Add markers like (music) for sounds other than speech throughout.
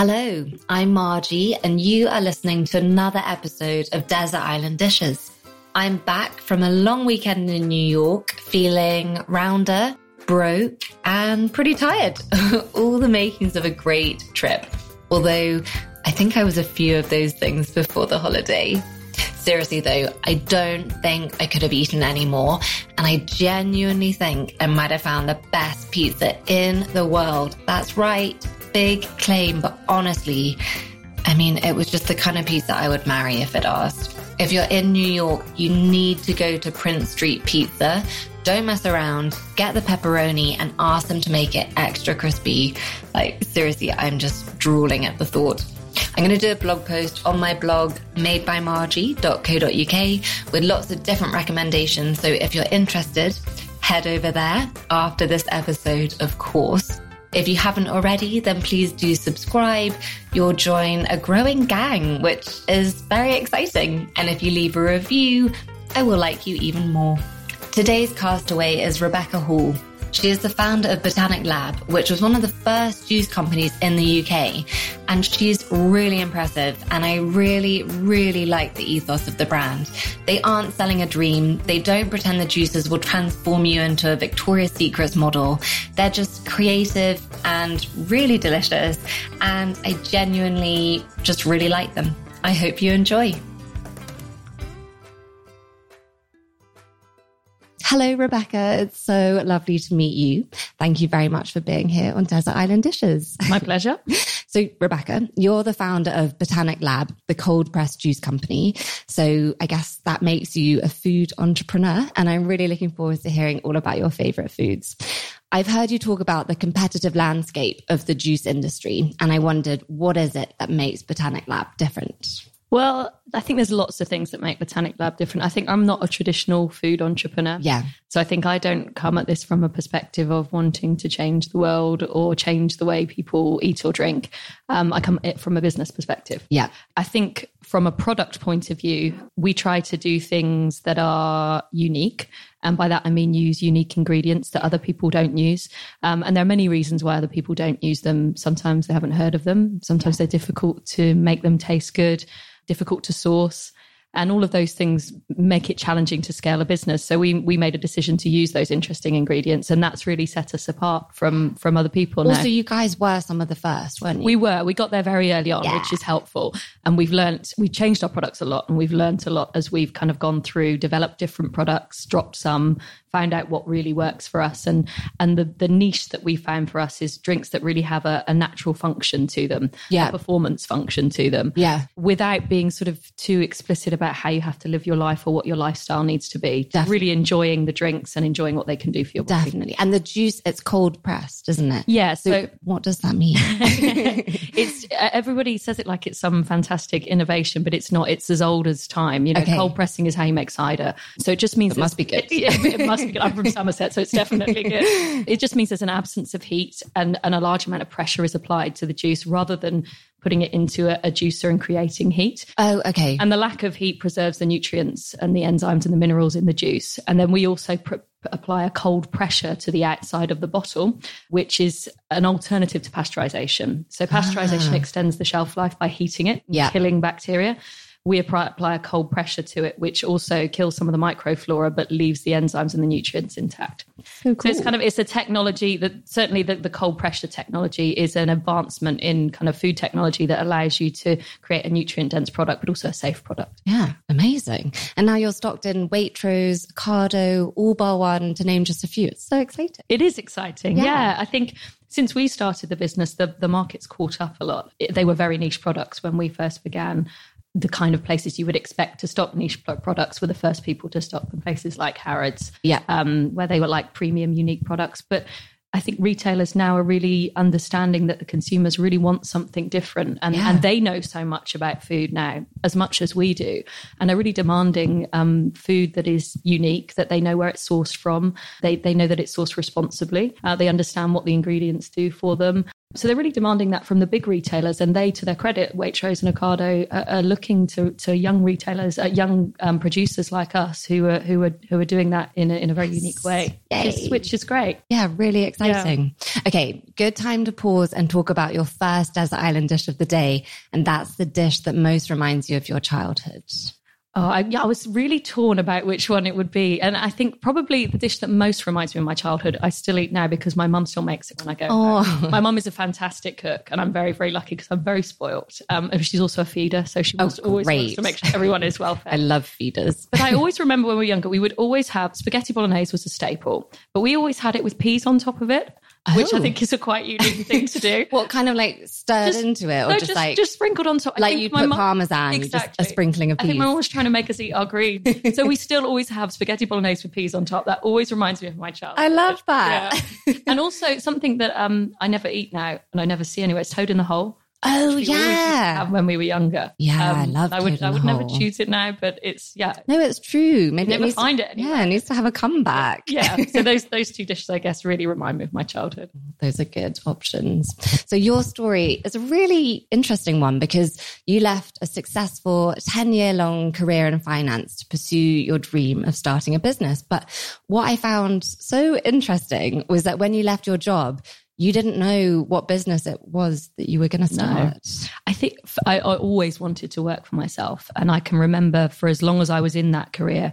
Hello, I'm Margie, and you are listening to another episode of Desert Island Dishes. I'm back from a long weekend in New York, feeling rounder, broke, and pretty tired. (laughs) All the makings of a great trip. Although I think I was a few of those things before the holiday. Seriously though, I don't think I could have eaten any more. And I genuinely think I might have found the best pizza in the world. That's right. Big claim, but honestly, I mean, it was just the kind of pizza I would marry if it asked. If you're in New York, you need to go to Prince Street Pizza. Don't mess around. Get the pepperoni and ask them to make it extra crispy. Like, seriously, I'm just drooling at the thought. I'm going to do a blog post on my blog, madebymargie.co.uk, with lots of different recommendations. So if you're interested, head over there after this episode, of course. If you haven't already, then please do subscribe. You'll join a growing gang, which is very exciting. And if you leave a review, I will like you even more. Today's castaway is Rebecca Hall. She is the founder of Botanic Lab, which was one of the first juice companies in the UK. And she's really impressive. And I really, really like the ethos of the brand. They aren't selling a dream. They don't pretend the juices will transform you into a Victoria's Secrets model. They're just creative and really delicious. And I genuinely just really like them. I hope you enjoy. Hello, Rebecca. It's so lovely to meet you. Thank you very much for being here on Desert Island Dishes. My pleasure. (laughs) so, Rebecca, you're the founder of Botanic Lab, the cold pressed juice company. So, I guess that makes you a food entrepreneur. And I'm really looking forward to hearing all about your favorite foods. I've heard you talk about the competitive landscape of the juice industry, and I wondered what is it that makes Botanic Lab different? Well, I think there's lots of things that make Botanic Lab different. I think I'm not a traditional food entrepreneur. Yeah. So I think I don't come at this from a perspective of wanting to change the world or change the way people eat or drink. Um, I come at it from a business perspective. Yeah. I think from a product point of view, we try to do things that are unique. And by that, I mean use unique ingredients that other people don't use. Um, and there are many reasons why other people don't use them. Sometimes they haven't heard of them. Sometimes they're difficult to make them taste good difficult to source and all of those things make it challenging to scale a business so we we made a decision to use those interesting ingredients and that's really set us apart from from other people also now. you guys were some of the first weren't you we were we got there very early on yeah. which is helpful and we've learned we changed our products a lot and we've learned a lot as we've kind of gone through developed different products dropped some find out what really works for us and and the the niche that we found for us is drinks that really have a, a natural function to them yeah performance function to them yeah without being sort of too explicit about how you have to live your life or what your lifestyle needs to be Definitely. really enjoying the drinks and enjoying what they can do for your body Definitely. And the juice, it's cold pressed, isn't it? Yeah. So, so what does that mean? (laughs) (laughs) it's uh, everybody says it like it's some fantastic innovation, but it's not. It's as old as time. You know, okay. cold pressing is how you make cider. So it just means it must be good. It, (laughs) it must I'm from (laughs) Somerset, so it's definitely good. (laughs) It just means there's an absence of heat and, and a large amount of pressure is applied to the juice rather than putting it into a, a, juicer and creating heat. Oh, okay. And the lack of heat preserves the nutrients and the enzymes and the minerals in the juice. And then we also pr- apply a cold pressure to the outside of the bottle, which is an alternative to pasteurization. So pasteurization ah. extends the shelf life by heating it, yeah. killing bacteria we apply a cold pressure to it, which also kills some of the microflora, but leaves the enzymes and the nutrients intact. So, cool. so it's kind of it's a technology that certainly the, the cold pressure technology is an advancement in kind of food technology that allows you to create a nutrient dense product, but also a safe product. Yeah, amazing. And now you're stocked in Waitrose, Ocado, All Bar One, to name just a few. It's so exciting. It is exciting. Yeah, yeah I think since we started the business, the, the market's caught up a lot. They were very niche products when we first began the kind of places you would expect to stock niche products were the first people to stock them, places like Harrods, yeah, um, where they were like premium, unique products. But I think retailers now are really understanding that the consumers really want something different, and, yeah. and they know so much about food now as much as we do, and are really demanding um, food that is unique, that they know where it's sourced from, they they know that it's sourced responsibly, uh, they understand what the ingredients do for them, So they're really demanding that from the big retailers, and they, to their credit, Waitrose and Ocado, are, are looking to to young retailers, uh, young um, producers like us, who are who are who are doing that in a, in a very unique way, which is, which is, great. Yeah, really exciting. Yeah. Okay, good time to pause and talk about your first desert island dish of the day, and that's the dish that most reminds you of your childhood. Oh, I, yeah, I was really torn about which one it would be. And I think probably the dish that most reminds me of my childhood, I still eat now because my mum still makes it when I go. Oh. (laughs) My mum is a fantastic cook, and I'm very, very lucky because I'm very spoilt. Um, and she's also a feeder, so she wants, oh, always wants to make sure everyone is well fed. (laughs) I love feeders. But I (laughs) always remember when we were younger, we would always have spaghetti bolognese was a staple, but we always had it with peas on top of it oh. which I oh. think is a quite unique thing to do. (laughs) what kind of like stirred just, into it, or no, just, just, like just sprinkled on top? like you put mom, parmesan, exactly. just a sprinkling of peas. I think my mom was trying to make us eat our greens, (laughs) so we still always have spaghetti bolognese with peas on top. That always reminds me of my child. I love that. Yeah. and also something that um, I never eat now and I never see anywhere. It's toad in the hole. Oh yeah, when we were younger. Yeah, um, I love. I would. I would never choose it now, but it's yeah. No, it's true. Maybe never it find to, it. Anywhere. Yeah, it needs to have a comeback. Yeah. (laughs) So those those two dishes, I guess, really remind me of my childhood. Those are good options. So your story is a really interesting one because you left a successful ten year long career in finance to pursue your dream of starting a business. But what I found so interesting was that when you left your job you didn't know what business it was that you were going to start. No. I think I, I, always wanted to work for myself. And I can remember for as long as I was in that career,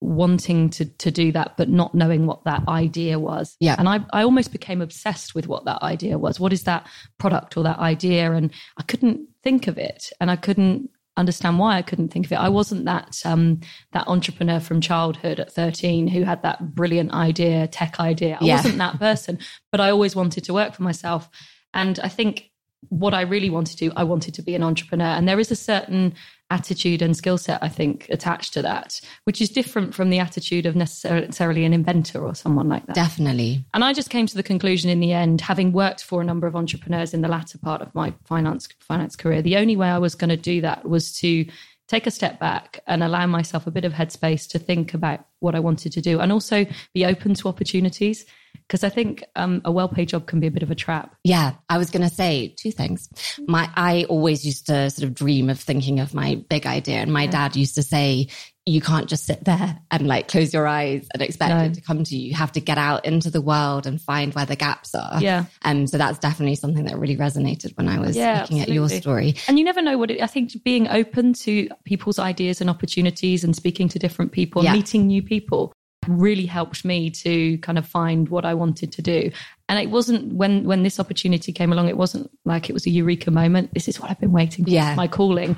wanting to, to do that, but not knowing what that idea was. Yeah. And I, I almost became obsessed with what that idea was. What is that product or that idea? And I couldn't think of it. And I couldn't understand why I couldn't think of it. I wasn't that um, that entrepreneur from childhood at 13 who had that brilliant idea, tech idea. I yeah. wasn't that person, but I always wanted to work for myself. And I think what I really wanted to, do, I wanted to be an entrepreneur. And there is a certain attitude and skill set, I think, attached to that, which is different from the attitude of necessarily an inventor or someone like that. Definitely. And I just came to the conclusion in the end, having worked for a number of entrepreneurs in the latter part of my finance finance career, the only way I was going to do that was to take a step back and allow myself a bit of headspace to think about what I wanted to do and also be open to opportunities because I think um, a well-paid job can be a bit of a trap. Yeah, I was going to say two things. My I always used to sort of dream of thinking of my big idea, and my yeah. dad used to say, "You can't just sit there and like close your eyes and expect no. it to come to you. You have to get out into the world and find where the gaps are." Yeah, and um, so that's definitely something that really resonated when I was yeah, looking absolutely. at your story. And you never know what it, I think. Being open to people's ideas and opportunities, and speaking to different people, yeah. meeting new people really helped me to kind of find what I wanted to do. And it wasn't when when this opportunity came along, it wasn't like it was a eureka moment. This is what I've been waiting for. Yeah. My calling.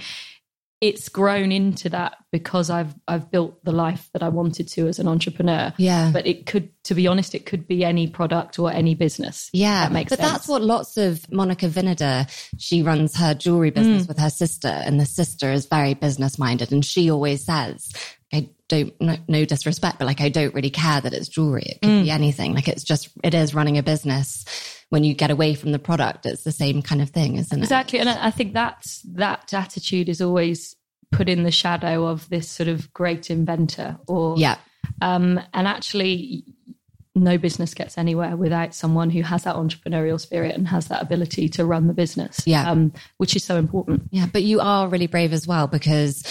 It's grown into that because I've I've built the life that I wanted to as an entrepreneur. Yeah. But it could, to be honest, it could be any product or any business. Yeah. That makes but sense. that's what lots of Monica Vinader, she runs her jewelry business mm. with her sister, and the sister is very business minded. And she always says I don't no, no, disrespect, but like I don't really care that it's jewelry. It could mm. be anything. Like it's just it is running a business. When you get away from the product, it's the same kind of thing, isn't exactly. it? Exactly, and I think that's that attitude is always put in the shadow of this sort of great inventor, or yeah. Um, and actually, no business gets anywhere without someone who has that entrepreneurial spirit and has that ability to run the business. Yeah. Um, which is so important. Yeah. But you are really brave as well because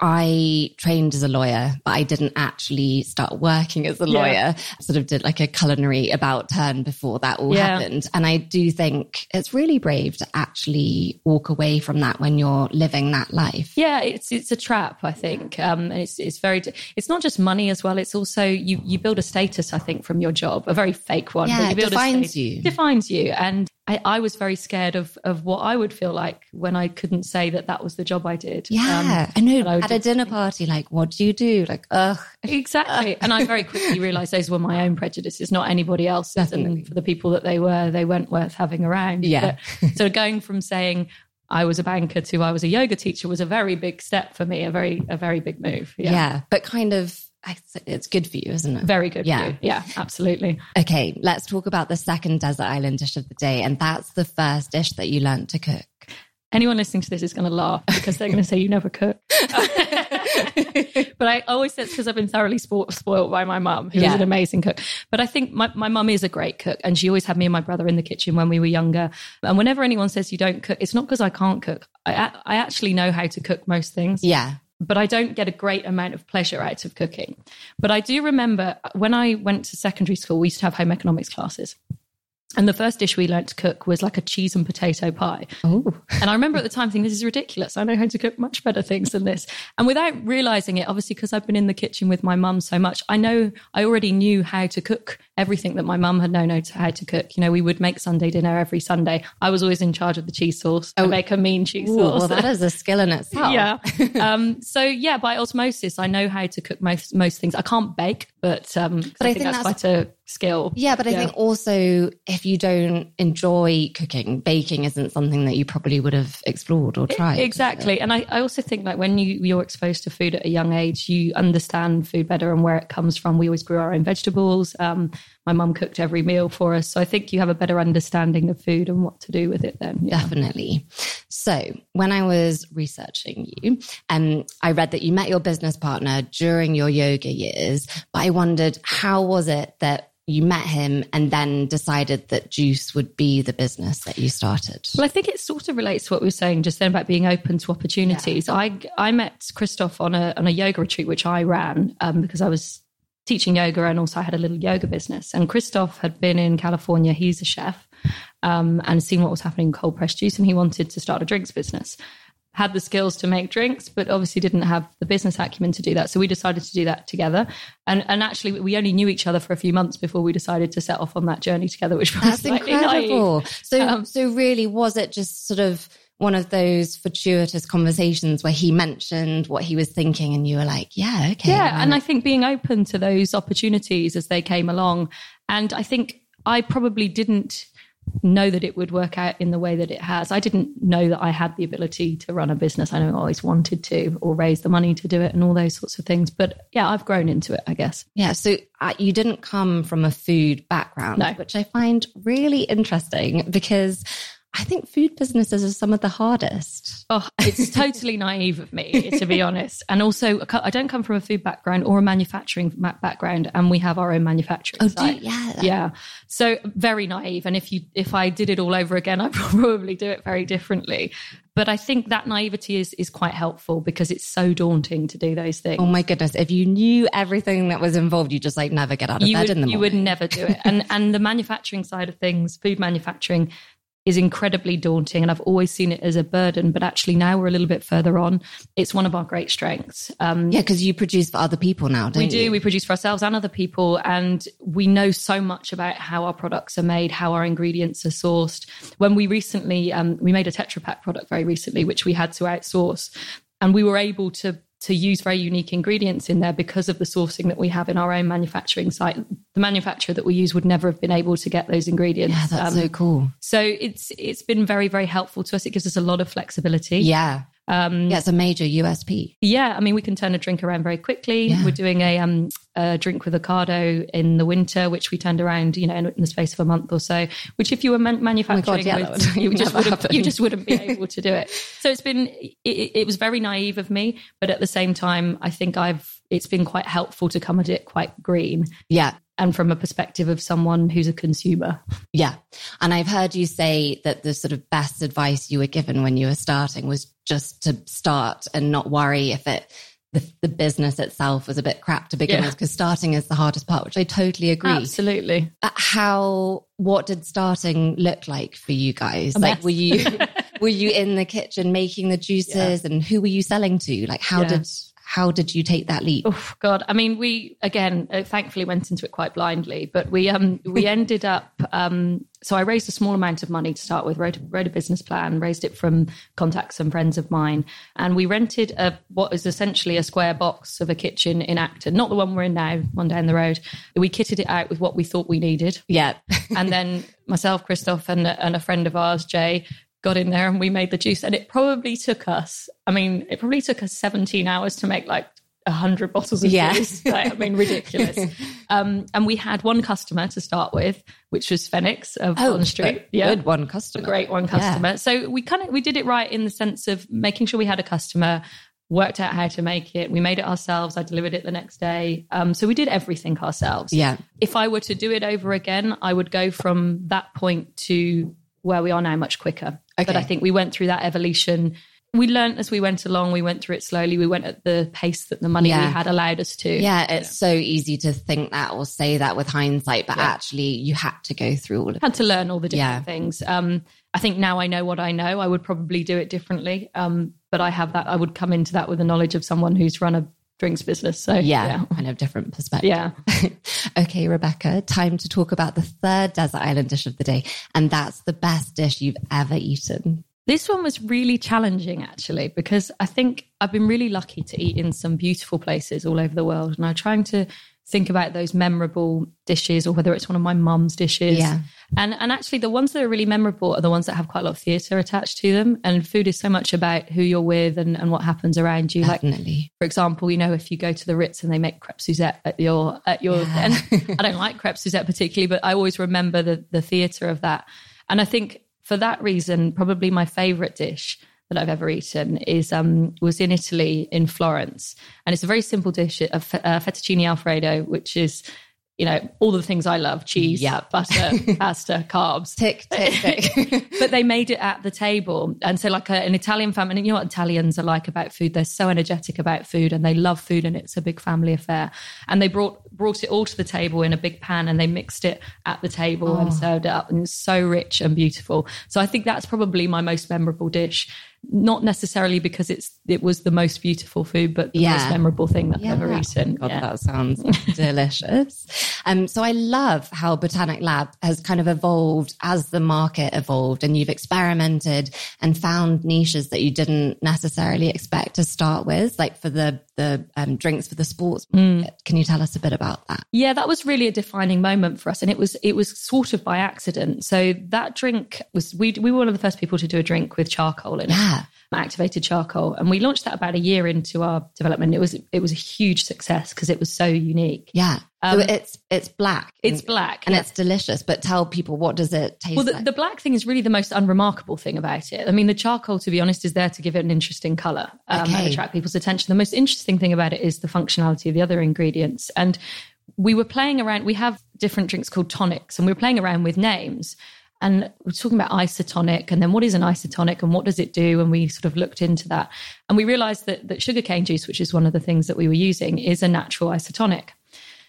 I trained as a lawyer, but I didn't actually start working as a lawyer. Yeah. Sort of did like a culinary about turn before that all yeah. happened. And I do think it's really brave to actually walk away from that when you're living that life. Yeah, it's it's a trap, I think. Um, and it's it's very it's not just money as well. It's also you you build a status, I think, from your job, a very fake one. Yeah, but you build defines a you. Defines you, and I, I, was very scared of of what I would feel like when I couldn't say that that was the job I did. Yeah, um, I know. I At a dinner party, like, what do you do? Like, ugh. Exactly. (laughs) and I very quickly realised those were my own prejudices, not anybody else's. Definitely. And for the people that they were, they weren't worth having around. Yeah. But, so going from saying I was a banker to I was a yoga teacher was a very big step for me, a very a very big move. Yeah, yeah but kind of it's good for you, isn't it? Very good yeah. Yeah, absolutely. Okay, let's talk about the second desert island dish of the day. And that's the first dish that you learned to cook. anyone listening to this is going to laugh because they're going to say you never cook. (laughs) but I always say it's because I've been thoroughly spo- spoiled by my mum, who's Yeah. an amazing cook. But I think my, my mum is a great cook, and she always had me and my brother in the kitchen when we were younger. And whenever anyone says you don't cook, it's not because I can't cook. I, I actually know how to cook most things Yeah. But I don't get a great amount of pleasure out of cooking. But I do remember when I went to secondary school, we used to have home economics classes. And the first dish we learnt to cook was like a cheese and potato pie. Oh. And I remember at the time thinking, this is ridiculous. I know how to cook much better things than this. And without realizing it, obviously, because I've been in the kitchen with my mum so much, I know I already knew how to cook everything that my mum had known how to, how to cook. You know, we would make Sunday dinner every Sunday. I was always in charge of the cheese sauce. I make a mean cheese Ooh, sauce. well, that is a skill in itself. Yeah. (laughs) um, so yeah, by osmosis, I know how to cook most most things. I can't bake, but um, But I, I think, think that's, that's- quite a skill. Yeah, but I Yeah. think also if you don't enjoy cooking, baking isn't something that you probably would have explored or tried. Exactly. And I, I also think like when you, you're exposed to food at a young age, you understand food better and where it comes from. We always grew our own vegetables. Um, my mum cooked every meal for us. So I think you have a better understanding of food and what to do with it then. Yeah. Definitely. So, when I was researching you, um, I read that you met your business partner during your yoga years, but I wondered how was it that you met him and then decided that Juice would be the business that you started? Well, I think it sort of relates to what we were saying just then about being open to opportunities. I I met Christoph on a on a yoga retreat which I ran um, because I was teaching yoga and also I had a little yoga business. And Christoph had been in California. He's a chef um, and seen what was happening in cold pressed juice, and he wanted to start a drinks business. Had the skills to make drinks, but obviously didn't have the business acumen to do that. So we decided to do that together. And and actually, we only knew each other for a few months before we decided to set off on that journey together, which was That's slightly naive. incredible. So, Um, so really, was it just sort of one of those fortuitous conversations where he mentioned what he was thinking, and you were like, "Yeah, okay." Yeah, and? I think being open to those opportunities as they came along, and I think I probably didn't know that it would work out in the way that it has. I didn't know that I had the ability to run a business. I know I always wanted to, or raise the money to do it, and all those sorts of things. But yeah, I've grown into it, I guess. Yeah, so uh, you didn't come from a food background, No. which I find really interesting because I think food businesses are some of the hardest. Oh, it's totally naive of me, to be honest. And also, I don't come from a food background or a manufacturing background, and we have our own manufacturing Oh, site. yeah. yeah so very naive and if you if i did it all over again (laughs) i'd probably do it very differently but i think that naivety is is quite helpful because it's so daunting to do those things Oh my goodness! If you knew everything that was involved, you just like never get out of you bed would, in the morning. you would never do it and and the manufacturing side of things food manufacturing is incredibly daunting and i've always seen it as a burden but actually now we're a little bit further on it's one of our great strengths um, Yeah, because you produce for other people now, don't we do. you? We produce for ourselves and other people, and we know so much about how our products are made, how our ingredients are sourced. When we recently, um, we made a Tetra Pak product very recently, which we had to outsource, and we were able to to use very unique ingredients in there because of the sourcing that we have in our own manufacturing site. The manufacturer that we use would never have been able to get those ingredients. Yeah, that's Um, so cool. so it's it's been very very helpful to us. It gives us a lot of flexibility. Yeah, Um, yeah, it's a major USP. yeah, I mean, we can turn a drink around very quickly. Yeah. We're doing a, um, a drink with avocado in the winter, which we turned around, you know, in, in the space of a month or so. Which, if you were man- manufacturing, yeah, that with, would (laughs) (laughs) you just wouldn't, you just wouldn't be (laughs) able to do it. So it's been, it, it was very naive of me, but at the same time, I think I've it's been quite helpful to come at it quite green Yeah, and from a perspective of someone who's a consumer. yeah. And I've heard you say that the sort of best advice you were given when you were starting was just to start and not worry if it. The, the business itself was a bit crap to begin Yeah. with because starting is the hardest part, which I totally agree. Absolutely. How what did starting look like for you guys like were you (laughs) were you in the kitchen making the juices and who were you selling to like how Yeah. did how did you take that leap Oh God! I mean, we again, uh, thankfully, went into it quite blindly, but we um we (laughs) ended up. Um, so I raised a small amount of money to start with, wrote, wrote a business plan, raised it from contacts and friends of mine, and we rented a what is essentially a square box of a kitchen in Acton, not the one we're in now, one down the road. We kitted it out with what we thought we needed, yeah and then (laughs) myself, Christoph, and, and a friend of ours, Jay, got in there and we made the juice. And it probably took us, I mean, it probably took us 17 hours to make like a hundred bottles of Yeah. booze. Like, I mean, ridiculous. (laughs) um, and we had one customer to start with, which was Fenwick of Bond Street. a good one customer. a great one customer. So we kind of we did it right in the sense of making sure we had a customer, worked out how to make it. We made it ourselves. I delivered it the next day. Um, so we did everything ourselves. Yeah. If I were to do it over again, I would go from that point to where we are now much quicker. But I think we went through that evolution. We learned as we went along. We went through it slowly. We went at the pace that the money Yeah. we had allowed us to. Yeah, it's so easy to think that or say that with hindsight, but actually you had to go through all of it. had to learn all the different Yeah. things. Um, I think now I know what I know. I would probably do it differently. Um, but I have that. I would come into that with the knowledge of someone who's run a drinks business. So Yeah, kind of different perspective. yeah. (laughs) okay, Rebecca, time to talk about the third desert island dish of the day. And that's the best dish you've ever eaten. This one was really challenging actually because I think I've been really lucky to eat in some beautiful places all over the world, and I'm trying to think about those memorable dishes or whether it's one of my mum's dishes. Yeah. And and actually the ones that are really memorable are the ones that have quite a lot of theatre attached to them. And food is so much about who you're with and, and what happens around you. Like Definitely. for example, you know, if you go to the Ritz and they make crepe Suzette at your at your Yeah. and (laughs) I don't like crepe Suzette particularly, but I always remember the the theatre of that. And I think for that reason, probably my favourite dish that I've ever eaten is um was in Italy in Florence, and it's a very simple dish of fe- uh, fettuccine alfredo, which is you know all the things I love: cheese, Yeah. butter, (laughs) pasta, carbs Tick, tick, tick. (laughs) but they made it at the table. And so, like a, an Italian family, and you know what Italians are like about food? They're so energetic about food and they love food, and it's a big family affair. And they brought brought it all to the table in a big pan, and they mixed it at the table and oh. served it up, and it's so rich and beautiful. So I think that's probably my most memorable dish. Not necessarily because it's it was the most beautiful food, but the Yeah. most memorable thing that I've ever eaten. God, Yeah. that sounds delicious. (laughs) Um, so I love how Botanic Lab has kind of evolved as the market evolved, and you've experimented and found niches that you didn't necessarily expect to start with, like for the the um, drinks for the sports. Mm. Can you tell us a bit about that? Yeah, that was really a defining moment for us, and it was it was sort of by accident. So that drink was we we were one of the first people to do a drink with charcoal in it, Yeah. activated charcoal, and we launched that about a year into our development. It was it was a huge success because it was so unique. Yeah. so it's it's black. Um, It's black, and yeah. it's delicious. But tell people what does it taste like? Well, the, like? the black thing is really the most unremarkable thing about it. I mean, the charcoal, to be honest, is there to give it an interesting color um, and attract people's attention. The most interesting thing about it is the functionality of the other ingredients. And we were playing around, we have different drinks called tonics, and we were playing around with names. And we're talking about isotonic, and then what is an isotonic and what does it do? And we sort of looked into that. And we realized that, that sugarcane juice, which is one of the things that we were using, is a natural isotonic.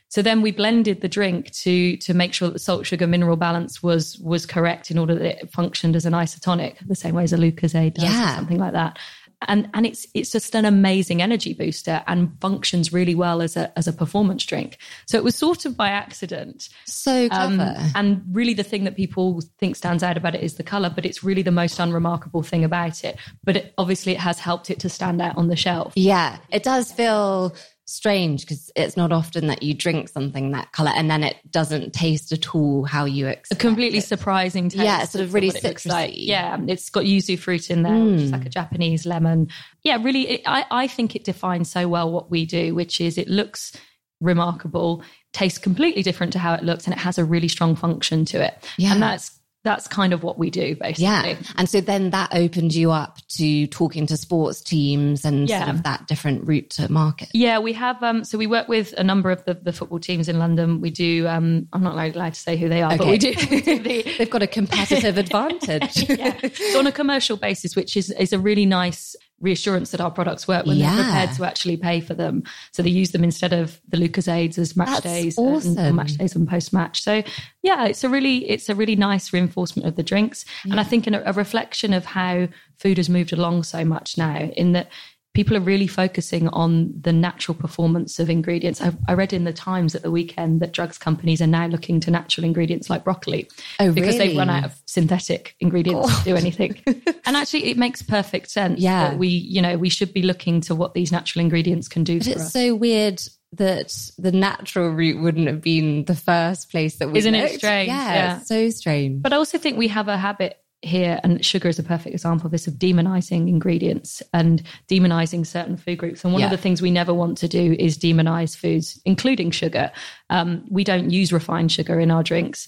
So then we blended the drink to to make sure that the salt sugar mineral balance was was correct in order that it functioned as an isotonic, the same way as a Lucozade does, Yeah. or something like that. And and it's it's just an amazing energy booster and functions really well as a as a performance drink. So it was sort of by accident. so Um, and really, the thing that people think stands out about it is the color, but it's really the most unremarkable thing about it. But it, obviously, it has helped it to stand out on the shelf. Yeah, it does feel strange because it's not often that you drink something that color and then it doesn't taste at all how you a expect. completely it. surprising taste. Yeah, it's sort of really it looks like. citrusy. Yeah, it's got yuzu fruit in there, which is like a hmm. Japanese lemon. Yeah, really, it, I, I think it defines so well what we do, which is it looks remarkable, tastes completely different to how it looks, and it has a really strong function to it. Yeah. And that's that's kind of what we do, basically. Yeah. And so then that opened you up to talking to sports teams and Yeah. sort of that different route to market. Yeah, we have. Um, so we work with a number of the, the football teams in London. We do. Um, I'm not allowed to say who they are, but Okay. we do. We (laughs) do the, They've got a competitive (laughs) advantage. yeah. So on a commercial basis, which is is a really nice reassurance that our products work when Yeah. they're prepared to actually pay for them. So they use them instead of the Lucozades as match That's days and, awesome. or match days and post match. So yeah, it's a really it's a really nice reinforcement of the drinks, and I think in a, a reflection of how food has moved along so much now. In that people are really focusing on the natural performance of ingredients. I, I read in the Times at the weekend that drugs companies are now looking to natural ingredients like broccoli Oh, because they've run out of synthetic ingredients to do anything. (laughs) and actually, it makes perfect sense. Yeah. that we you know we should be looking to what these natural ingredients can do But it's us. so weird that the natural route wouldn't have been the first place that we Isn't it strange? Yeah, Yeah. it's so strange. But I also think we have a habit here, and sugar is a perfect example of this of demonizing ingredients and demonizing certain food groups. And one Yeah. of the things we never want to do is demonize foods, including sugar. Um, we don't use refined sugar in our drinks,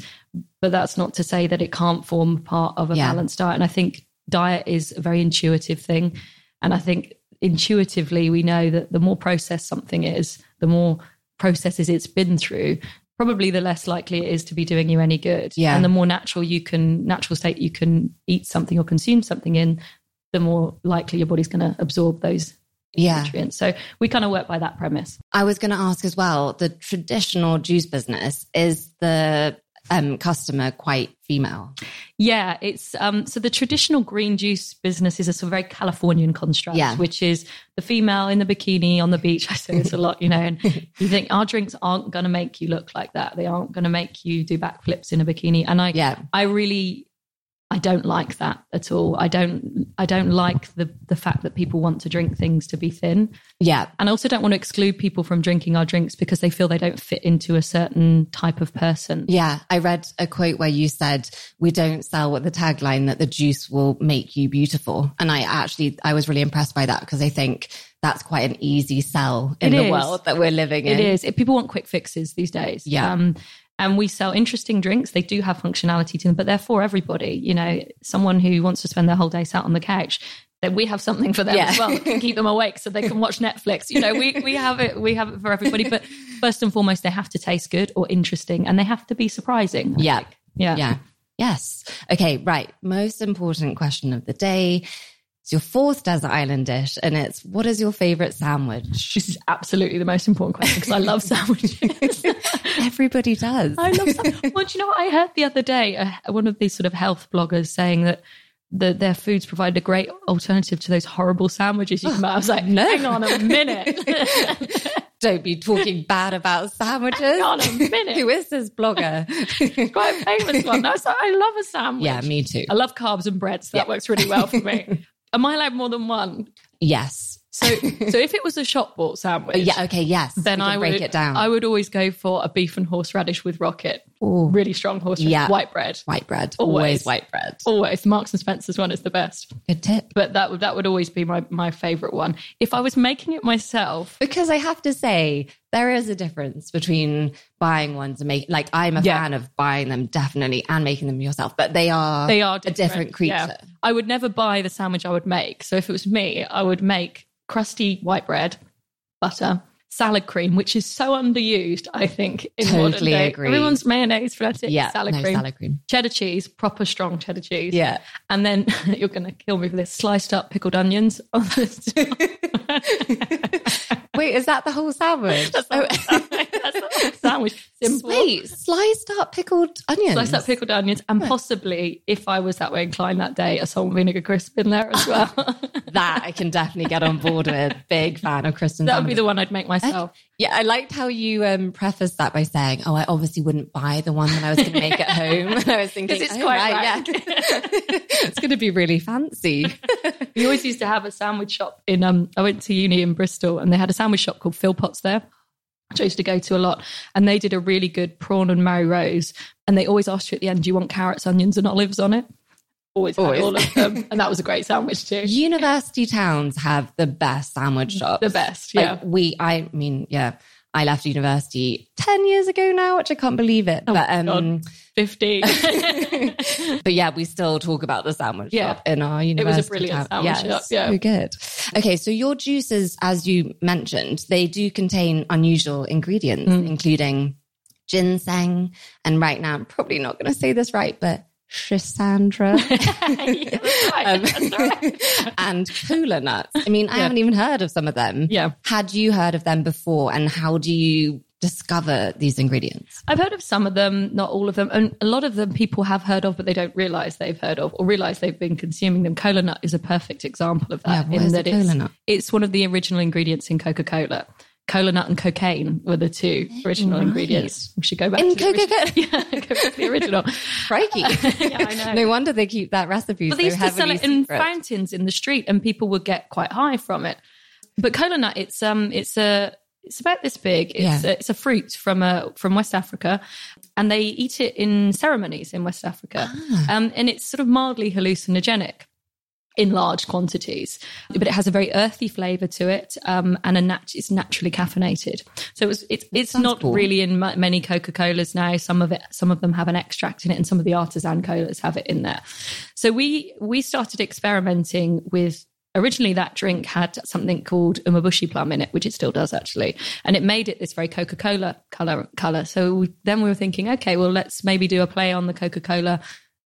but that's not to say that it can't form part of a Yeah. balanced diet. And I think diet is a very intuitive thing. And I think intuitively we know that the more processed something is, the more processes it's been through, probably the less likely it is to be doing you any good. Yeah. And the more natural you can, natural state you can eat something or consume something in, the more likely your body's going to absorb those Yeah. nutrients. So we kind of work by that premise. I was going to ask as well the traditional juice business, is the um, customer quite female? Yeah, it's um so the traditional green juice business is a sort of very Californian construct, Yeah. which is the female in the bikini on the beach. (laughs) I say this a lot, you know, and you think our drinks aren't going to make you look like that. They aren't going to make you do backflips in a bikini. And I, Yeah. I really, I don't like that at all. I don't, I don't like the the fact that people want to drink things to be thin. Yeah. And I also don't want to exclude people from drinking our drinks because they feel they don't fit into a certain type of person. Yeah. I read a quote where you said, we don't sell with the tagline that the juice will make you beautiful. And I actually, I was really impressed by that because I think that's quite an easy sell in It the is. world that we're living in. It is. It, people want quick fixes these days. Yeah. Um, and we sell interesting drinks. They do have functionality to them, but they're for everybody. You know, someone who wants to spend their whole day sat on the couch, then we have something for them Yeah. as well that can keep them awake so they can watch Netflix. You know, we, we have it, we have it for everybody. But first and foremost, they have to taste good or interesting and they have to be surprising. I Yeah. think. Yeah. Yeah. Yes. Okay. Right. Most important question of the day. It's your fourth desert island dish, and it's what is your favorite sandwich? This is absolutely the most important question because I love (laughs) sandwiches. (laughs) Everybody does. I love sandwiches. (laughs) Well, do you know what I heard the other day? Uh, one of these sort of health bloggers saying that the, their foods provide a great alternative to those horrible sandwiches you can buy. I was like, no. hang on a minute. Don't be talking bad about sandwiches. hang on a minute. Who is this blogger? Quite a famous one. No, so I love a sandwich. yeah, me too. I love carbs and bread, so that works really well for me. Am I allowed more than one? Yes. So, (laughs) so if it was a shop bought sandwich, Yeah. Okay. Yes. then I break would it down. I would always go for a beef and horseradish with rocket. Ooh. Really strong horseradish, Yeah. white bread. white bread. Always. Always white bread. Always, Marks and Spencer's one is the best. Good tip. but that would that would always be my my favorite one. If I was making it myself, Because I have to say, there is a difference between buying ones and make like I'm a Yeah. fan of buying them definitely and making them yourself, but they are they are a different yeah. creature. I would never buy the sandwich I would make. So if it was me, I would make crusty white bread, butter, salad cream, which is so underused. I think in modern Totally day. agree. Everyone's mayonnaise fanatic. Yeah, salad no, cream, salad cream. cheddar cheese, proper strong cheddar cheese. Yeah. and then (laughs) you're going to kill me for this. Sliced up pickled onions. on (laughs) (laughs) Wait, is that the whole sandwich? That's the whole oh. sandwich. That's sandwich. Simple. Wait, sliced up pickled onions. Sliced up pickled onions, and possibly, if I was that way inclined that day, a salt and vinegar crisp in there as well. that I can definitely get on board with. Big fan of Kristen. that would be the one I'd make myself. Yeah, I liked how you um, prefaced that by saying, "Oh, I obviously wouldn't buy the one that I was going to make at home." (laughs) And I was thinking, it's oh, quite right, yeah, (laughs) it's going to be really fancy. (laughs) We always used to have a sandwich shop in. Um, I went to uni in Bristol, and they had a sandwich shop called Philpotts there. I chose to go to a lot, and they did a really good prawn and Mary Rose. And they always asked you at the end, "Do you want carrots, onions, and olives on it?" Always, Always. all of them, and that was a great sandwich too. (laughs) University towns have the best sandwich shops. The best, Like, yeah. we, I mean, yeah, I left university ten years ago now, which I can't believe it. but um, Oh God. Fifteen. (laughs) (laughs) but yeah, we still talk about the sandwich Yeah. shop in our university. It was a brilliant town. sandwich shop, yeah. so good. Okay, so your juices, as you mentioned, they do contain unusual ingredients, Mm. including ginseng, and right now I'm probably not going to say this right, but Schisandra (laughs) Yeah, um, (laughs) and cola nuts. I mean, I Yeah. haven't even heard of some of them. Yeah. Had you heard of them before, and how do you discover these ingredients? I've heard of some of them, not all of them. And a lot of them people have heard of, but they don't realize they've heard of or realize they've been consuming them. Cola nut is a perfect example of that. Yeah, is a it's, cola nut? it's one of the original ingredients in Coca Cola. Cola nut and cocaine were the two original Right. ingredients. We should go back In to the original. Coca-Cola? (laughs) Yeah, go back to the original. (laughs) Crikey. Yeah, I (laughs) know. No wonder they keep that recipe But so they used to sell it in secret. fountains in the street, and people would get quite high from it. But cola nut, it's um, it's a it's about this big. It's, Yeah. a, it's a fruit from a from West Africa, and they eat it in ceremonies in West Africa, Ah. um, and it's sort of mildly hallucinogenic in large quantities, but it has a very earthy flavour to it, um, and a nat- it's naturally caffeinated. So it's it's, it's not cool. really in m- many Coca Colas now. Some of it, some of them have an extract in it, and some of the artisan colas have it in there. So we we started experimenting with. Originally, that drink had something called umeboshi plum in it, which it still does actually, and it made it this very Coca Cola color. Color. So we, then we were thinking, okay, well, let's maybe do a play on the Coca Cola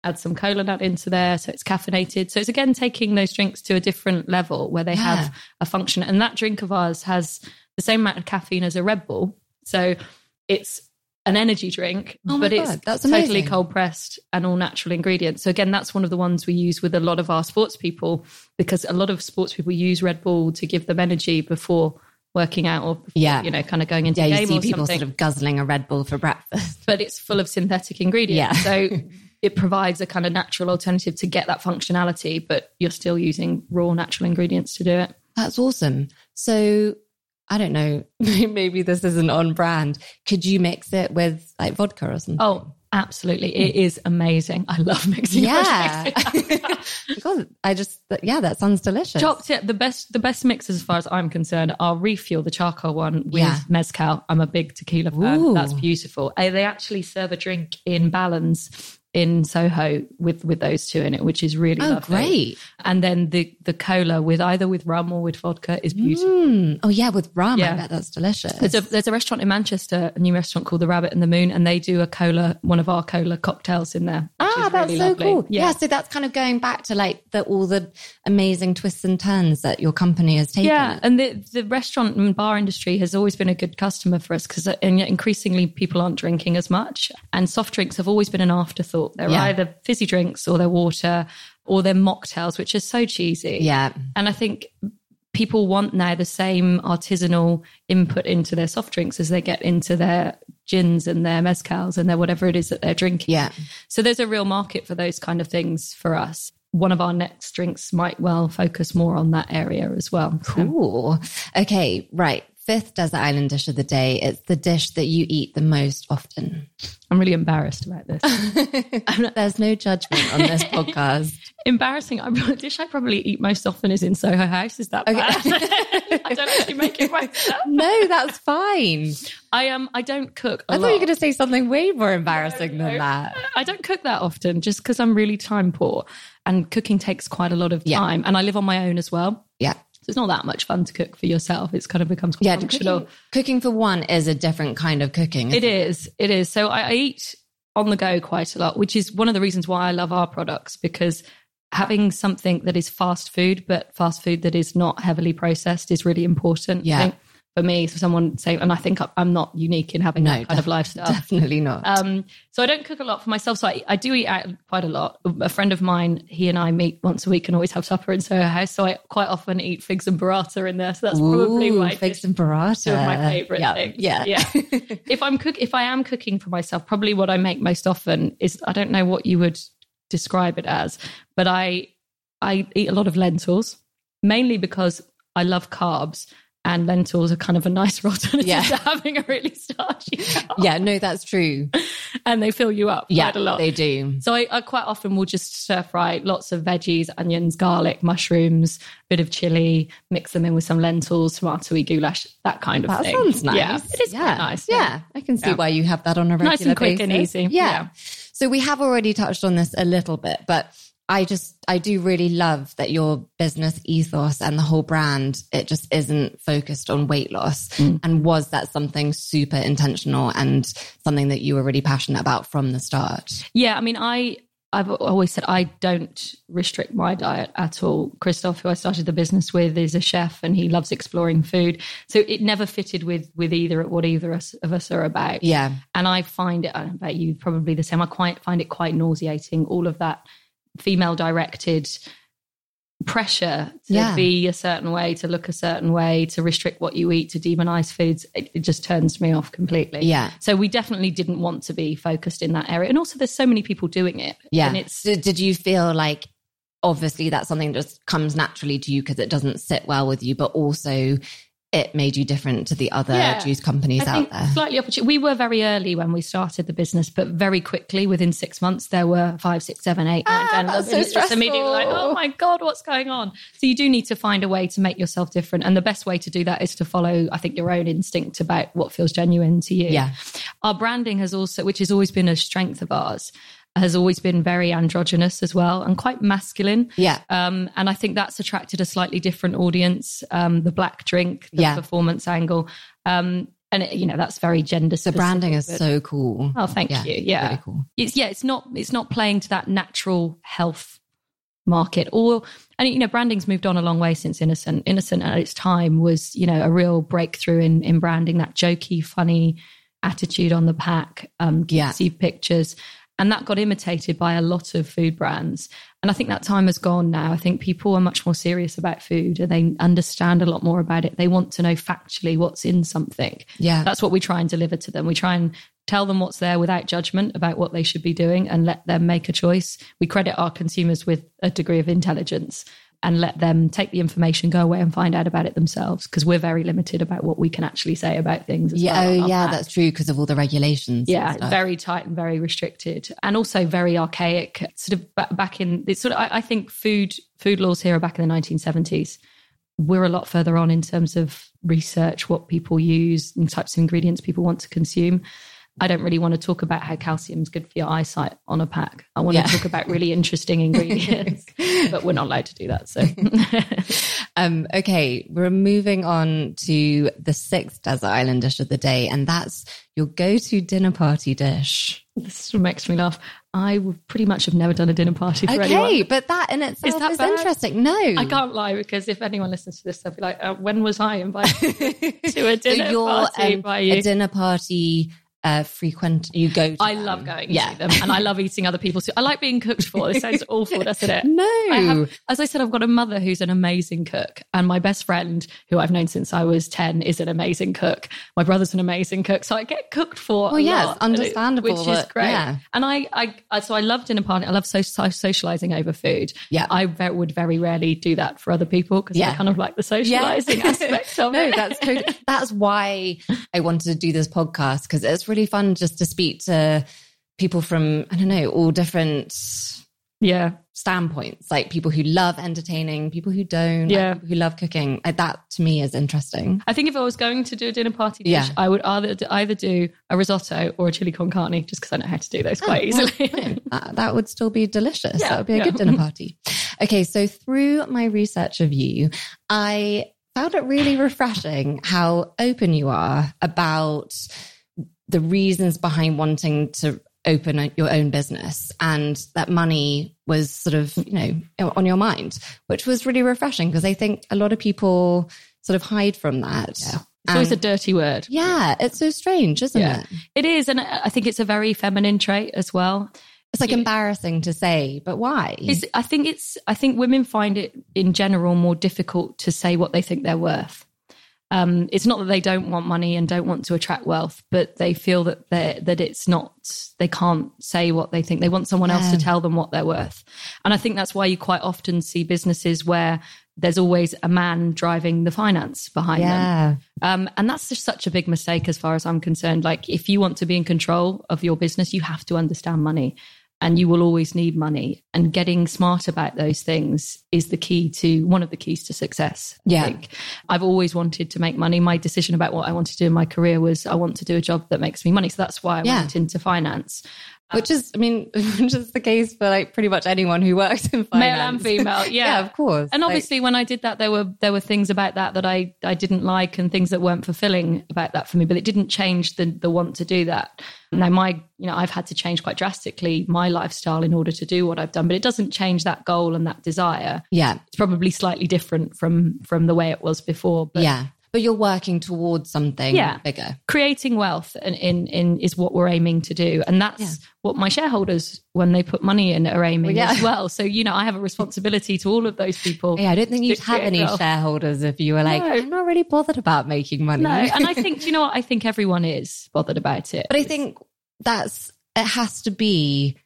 add some cola nut into there so it's caffeinated so it's again taking those drinks to a different level where they Yeah. have a function and that drink of ours has the same amount of caffeine as a red bull so it's an energy drink Oh but it's that's totally amazing. cold pressed and all natural ingredients so again that's one of the ones we use with a lot of our sports people because a lot of sports people use red bull to give them energy before working out or Yeah. you know kind of going into Yeah, a you see people something sort of guzzling a Red Bull for breakfast. but it's full of synthetic ingredients. Yeah. So (laughs) it provides a kind of natural alternative to get that functionality, but you're still using raw natural ingredients to do it. That's awesome. So I don't know, (laughs) maybe this isn't on brand. Could you mix it with like vodka or something? Oh, absolutely. It is amazing. I love mixing. yeah. God, (laughs) (laughs) I just, yeah, that sounds delicious. Chopped it. The best, the best mixes, as far as I'm concerned, are refuel the charcoal one with Yeah. mezcal. I'm a big tequila fan. Ooh. That's beautiful. Uh, They actually serve a drink in Balance in Soho with with those two in it, which is really Oh, lovely. great. And then the the cola with either with rum or with vodka is beautiful. Mm. Oh, yeah, with rum. I bet that's delicious. There's a there's a restaurant in Manchester, a new restaurant called the Rabbit in the Moon, and they do a cola, one of our cola cocktails in there. Ah, that's really so lovely. cool. Yeah. Yeah. so that's kind of going back to like the, all the amazing twists and turns that your company has taken. Yeah, and the the restaurant and bar industry has always been a good customer for us because and yet increasingly people aren't drinking as much, and soft drinks have always been an afterthought. They're Yeah. either fizzy drinks or they're water or they're mocktails, which is so cheesy. Yeah. and I think people want now the same artisanal input into their soft drinks as they get into their gins and their mezcals and their whatever it is that they're drinking. Yeah. So there's a real market for those kind of things for us. One of our next drinks might well focus more on that area as well. Cool. Okay, right. Fifth desert island dish of the day. It's the dish that you eat the most often. I'm really embarrassed about this. (laughs) There's no judgment on this (laughs) podcast. Embarrassing. I, the dish I probably eat most often is in Soho House. Is that bad? (laughs) I don't actually make it myself. No, that's fine. I um I don't cook. I thought you were going to say something way more embarrassing than that. I don't cook that often just because I'm really time poor and cooking takes quite a lot of Yeah. time. And I live on my own as well. Yeah. So it's not that much fun to cook for yourself. It's kind of becomes Yeah, functional. cooking, cooking for one is a different kind of cooking. It is. It is. So I, I eat on the go quite a lot, which is one of the reasons why I love our products because having something that is fast food, but fast food that is not heavily processed is really important. Yeah. For me, for someone saying, and I think I'm not unique in having No, that kind of lifestyle. Definitely not. Um, so I don't cook a lot for myself. So I, I do eat out quite a lot. A friend of mine, he and I meet once a week and always have supper in Soho House. So I quite often eat figs and burrata in there. So that's probably Ooh, my figs dish- and burrata. my favorite yeah, things. Yeah. yeah. if I'm cook, if I am cooking for myself, probably what I make most often is I don't know what you would describe it as, but I I eat a lot of lentils, mainly because I love carbs. And lentils are kind of a nicer (laughs) alternative Yeah. to having a really starchy (laughs) carb. yeah, no, that's true. and they fill you up Yeah, quite a lot. they do. So I, I quite often will just stir fry lots of veggies, onions, garlic, mushrooms, bit of chili, mix them in with some lentils, tomato goulash, that kind of That thing. That sounds nice. Yeah, it is quite nice. Yeah. I can see Yeah. why you have that on a regular Nice and quick and basis. easy. Yeah. Yeah. So we have already touched on this a little bit, but I just I do really love that your business ethos and the whole brand it just isn't focused on weight loss. Mm. And was that something super intentional and something that you were really passionate about from the start? Yeah, I mean, I I've always said I don't restrict my diet at all. Christoph, who I started the business with, is a chef and he loves exploring food. So it never fitted with with either what either us, of us are about. Yeah. and I find it. I bet you probably the same. I quite find it quite nauseating. All of that female directed pressure to Yeah. be a certain way, to look a certain way, to restrict what you eat, to demonize foods. It, it just turns me off completely. Yeah. So we definitely didn't want to be focused in that area. And also, there's so many people doing it. Yeah. and it's Did, did you feel like obviously that's something that just comes naturally to you because it doesn't sit well with you, but also it made you different to the other Yeah. juice companies I out think there? slightly opportunity. We were very early when we started the business, but very quickly, within six months, there were five, six, seven, eight, Ah, ten. that's so it's just immediately like, oh my god, what's going on? So you do need to find a way to make yourself different, and the best way to do that is to follow, I think, your own instinct about what feels genuine to you. Yeah. Our branding has also, which has always been a strength of ours, has always been very androgynous as well and quite masculine. Yeah. Um, and I think that's attracted a slightly different audience. Um, the black drink, the Yeah. performance angle. Um, and it, you know, that's very gender The branding is but- so cool. Oh, thank Yeah, you. Yeah. really cool. It's yeah, it's not it's not playing to that natural health market or and you know branding's moved on a long way since innocent innocent at its time was you know a real breakthrough in in branding that jokey funny attitude on the pack um Yeah. pictures and that got imitated by a lot of food brands and i think that time has gone now i think people are much more serious about food and they understand a lot more about it they want to know factually what's in something Yeah. that's what we try and deliver to them. We try and tell them what's there without judgment about what they should be doing and let them make a choice. We credit our consumers with a degree of intelligence and let them take the information, go away and find out about it themselves because we're very limited about what we can actually say about things. as yeah. well Oh, yeah. pack. That's true because of all the regulations. Yeah, very tight and very restricted, and also very archaic. Sort of ba- back in it's sort of. I, I think food food laws here are back in the 1970s. We're a lot further on in terms of research, what people use, and types of ingredients people want to consume. I don't really want to talk about how calcium is good for your eyesight on a pack. I want Yeah. to talk about really interesting ingredients, (laughs) but we're not allowed to do that. So, (laughs) Um, okay, we're moving on to the sixth desert island dish of the day, and that's your go-to dinner party dish. this makes me laugh. I would pretty much have never done a dinner party for Okay, anyone. but that in itself is, that bad? interesting. No, I can't lie because if anyone listens to this, they'll be like, uh, "When was I invited (laughs) to a dinner so party um, by you?" a dinner party uh, frequent. You go. To I them. love going Yeah. to them, and I love eating other people's. I like being cooked for. This sounds (laughs) awful, doesn't it? No, I have, as I said, I've got a mother who's an amazing cook, and my best friend, who I've known since I was ten, is an amazing cook. My brother's an amazing cook, so I get cooked for. Well, yes, lot, and it- understandable, which is great. yeah. And I, I, I, so I love dinner party. I love so, so socializing over food. Yeah. I ve- would very rarely do that for other people because Yeah. I kind of like the socializing (laughs) aspect of no, it. that's totally, that's why I wanted to do this podcast because it's really fun just to speak to people from I don't know all different yeah. standpoints, like people who love entertaining, people who don't, like Yeah. people who love cooking. Like, that to me is interesting. I think if I was going to do a dinner party dish, Yeah. I would either either do a risotto or a chili con carne, just because I know how to do those oh, quite easily. that, (laughs) uh, that would still be delicious. Yeah, that would be a yeah. good dinner (laughs) party. Okay, so through my research of you, I found it really refreshing how open you are about the reasons behind wanting to open your own business and that money was sort of, you know, on your mind, which was really refreshing because I think a lot of people sort of hide from that. it's always a dirty word. yeah, it's so strange, isn't Yeah. it? It is, and I think it's a very feminine trait as well. It's like embarrassing to say, but why? It's, I think it's. I think women find it in general more difficult to say what they think they're worth. Um, it's not that they don't want money and don't want to attract wealth, but they feel that that it's not. They can't say what they think. They want someone else to tell them what they're worth, and I think that's why you quite often see businesses where there's always a man driving the finance behind them. yeah. Um, and that's just such a big mistake as far as I'm concerned. Like, if you want to be in control of your business, you have to understand money and you will always need money. And getting smart about those things is the key to one of the keys to success. Yeah. think. I've always wanted to make money. My decision about what I want to do in my career was I want to do a job that makes me money. So that's why I Yeah. went into finance. Which is, I mean, (laughs) which is the case for like pretty much anyone who works in finance. Male and female, (laughs) yeah. of course. And Like, obviously, when I did that, there were there were things about that that I I didn't like, and things that weren't fulfilling about that for me. But it didn't change the the want to do that. Now, my you know, I've had to change quite drastically my lifestyle in order to do what I've done, but it doesn't change that goal and that desire. yeah, It's probably slightly different from from the way it was before. But yeah. But you're working towards something Yeah. bigger. creating wealth in, in, in is what we're aiming to do and that's Yeah. what my shareholders when they put money in are aiming Well, yeah. as well so you know i have a responsibility to all of those people Yeah, I don't think you'd have any wealth. shareholders if you were like, No. I'm not really bothered about making money. no and i (laughs) think you know what i think everyone is bothered about it but I think that's, it has to be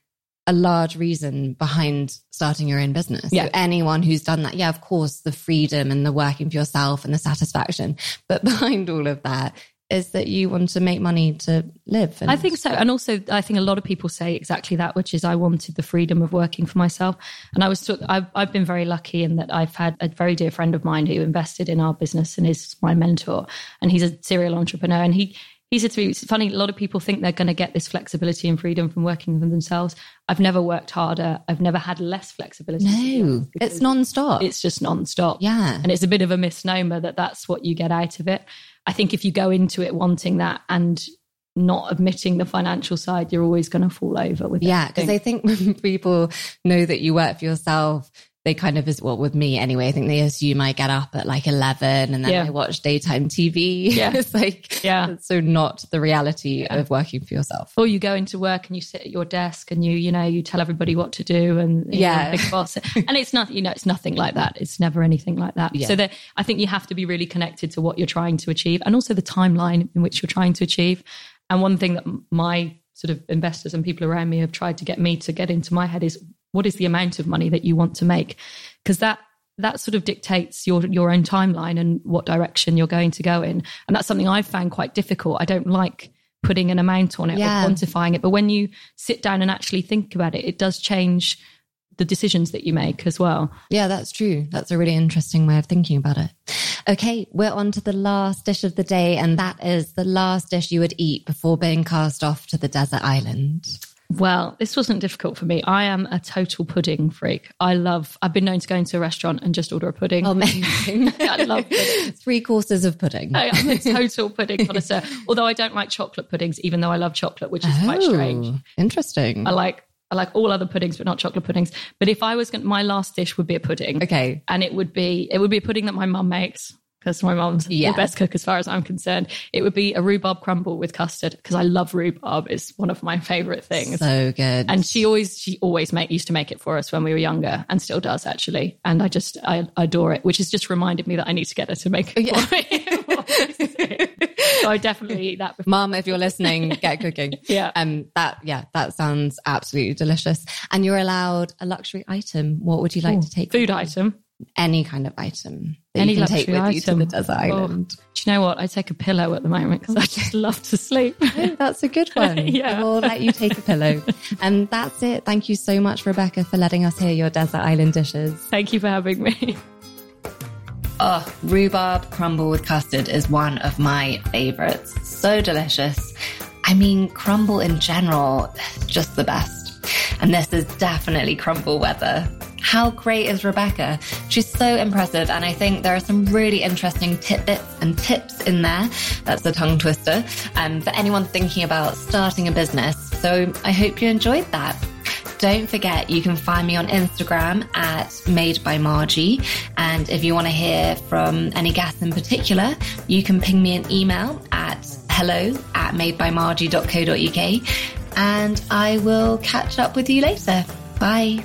a large reason behind starting your own business. Yeah. So anyone who's done that, yeah, of course, the freedom and the working for yourself and the satisfaction. But (laughs) behind all of that is that you want to make money to live. And- I think so. And also, I think a lot of people say exactly that, which is I wanted the freedom of working for myself. And I was, I've, I've been very lucky in that I've had a very dear friend of mine who invested in our business and is my mentor. And he's a serial entrepreneur. And he, he said to me, it's funny, a lot of people think they're going to get this flexibility and freedom from working for themselves. I've never worked harder. I've never had less flexibility. No, it's nonstop. It's just nonstop. Yeah. And it's a bit of a misnomer that that's what you get out of it. I think if you go into it wanting that and not admitting the financial side, you're always going to fall over with Yeah, because I think (laughs) when people know that you work for yourself, they kind of is well with me anyway. I think they assume I get up at like eleven and then Yeah. I watch daytime TV. Yeah. (laughs) it's like Yeah. so not the reality of working for yourself. or you go into work and you sit at your desk and you you know you tell everybody what to do and Yeah. know, big boss and it's not you know it's nothing like that it's never anything like that Yeah. so that i think you have to be really connected to what you're trying to achieve and also the timeline in which you're trying to achieve and one thing that my sort of investors and people around me have tried to get me to get into my head is what is the amount of money that you want to make because that that sort of dictates your your own timeline and what direction you're going to go in and that's something i've found quite difficult i don't like putting an amount on it Yeah. or quantifying it but when you sit down and actually think about it it does change the decisions that you make as well Yeah, that's true. That's a really interesting way of thinking about it. Okay, we're on to the last dish of the day, and that is the last dish you would eat before being cast off to the desert island. Well this wasn't difficult for me i am a total pudding freak i love i've been known to go into a restaurant and just order a pudding oh, Amazing. (laughs) I love pudding. Three courses of pudding. I am a (laughs) total pudding connoisseur. Although I don't like chocolate puddings, even though I love chocolate, which is quite oh, strange. Oh, Interesting. I like I like all other puddings, but not chocolate puddings. But if I was going, my last dish would be a pudding, Okay. and it would be it would be a pudding that my mum makes because my mum's Yeah. the best cook as far as I'm concerned. It would be a rhubarb crumble with custard because I love rhubarb. It's one of my favorite things. So good. and she always she always make used to make it for us when we were younger and still does actually and i just i adore it which has just reminded me that i need to get her to make it for me (laughs) so i definitely eat that before. Mom, if you're listening, get cooking. (laughs) Yeah. Um, that, yeah, that sounds absolutely delicious. And you're allowed a luxury item. What would you like to take? food item Any kind of item that Any you can take with luxury you to item. the desert Oh. island. do you know what i take a pillow at the moment because i just love to sleep (laughs) oh, That's a good (laughs) one. Yeah. We'll let you take a pillow. and that's it. Thank you so much, Rebecca, for letting us hear your desert island dishes. thank you for having me Oh, rhubarb crumble with custard is one of my favorites. So delicious. I mean, crumble in general, (sighs) just the best. And this is definitely crumble weather. How great is Rebecca? She's so impressive, and I think there are some really interesting tidbits and tips in there. That's a tongue twister um, for anyone thinking about starting a business. So I hope you enjoyed that. Don't forget, you can find me on Instagram at Made by Margie. And if you want to hear from any guests in particular, you can ping me an email at hello at madebymargie.co.uk. And I will catch up with you later. Bye.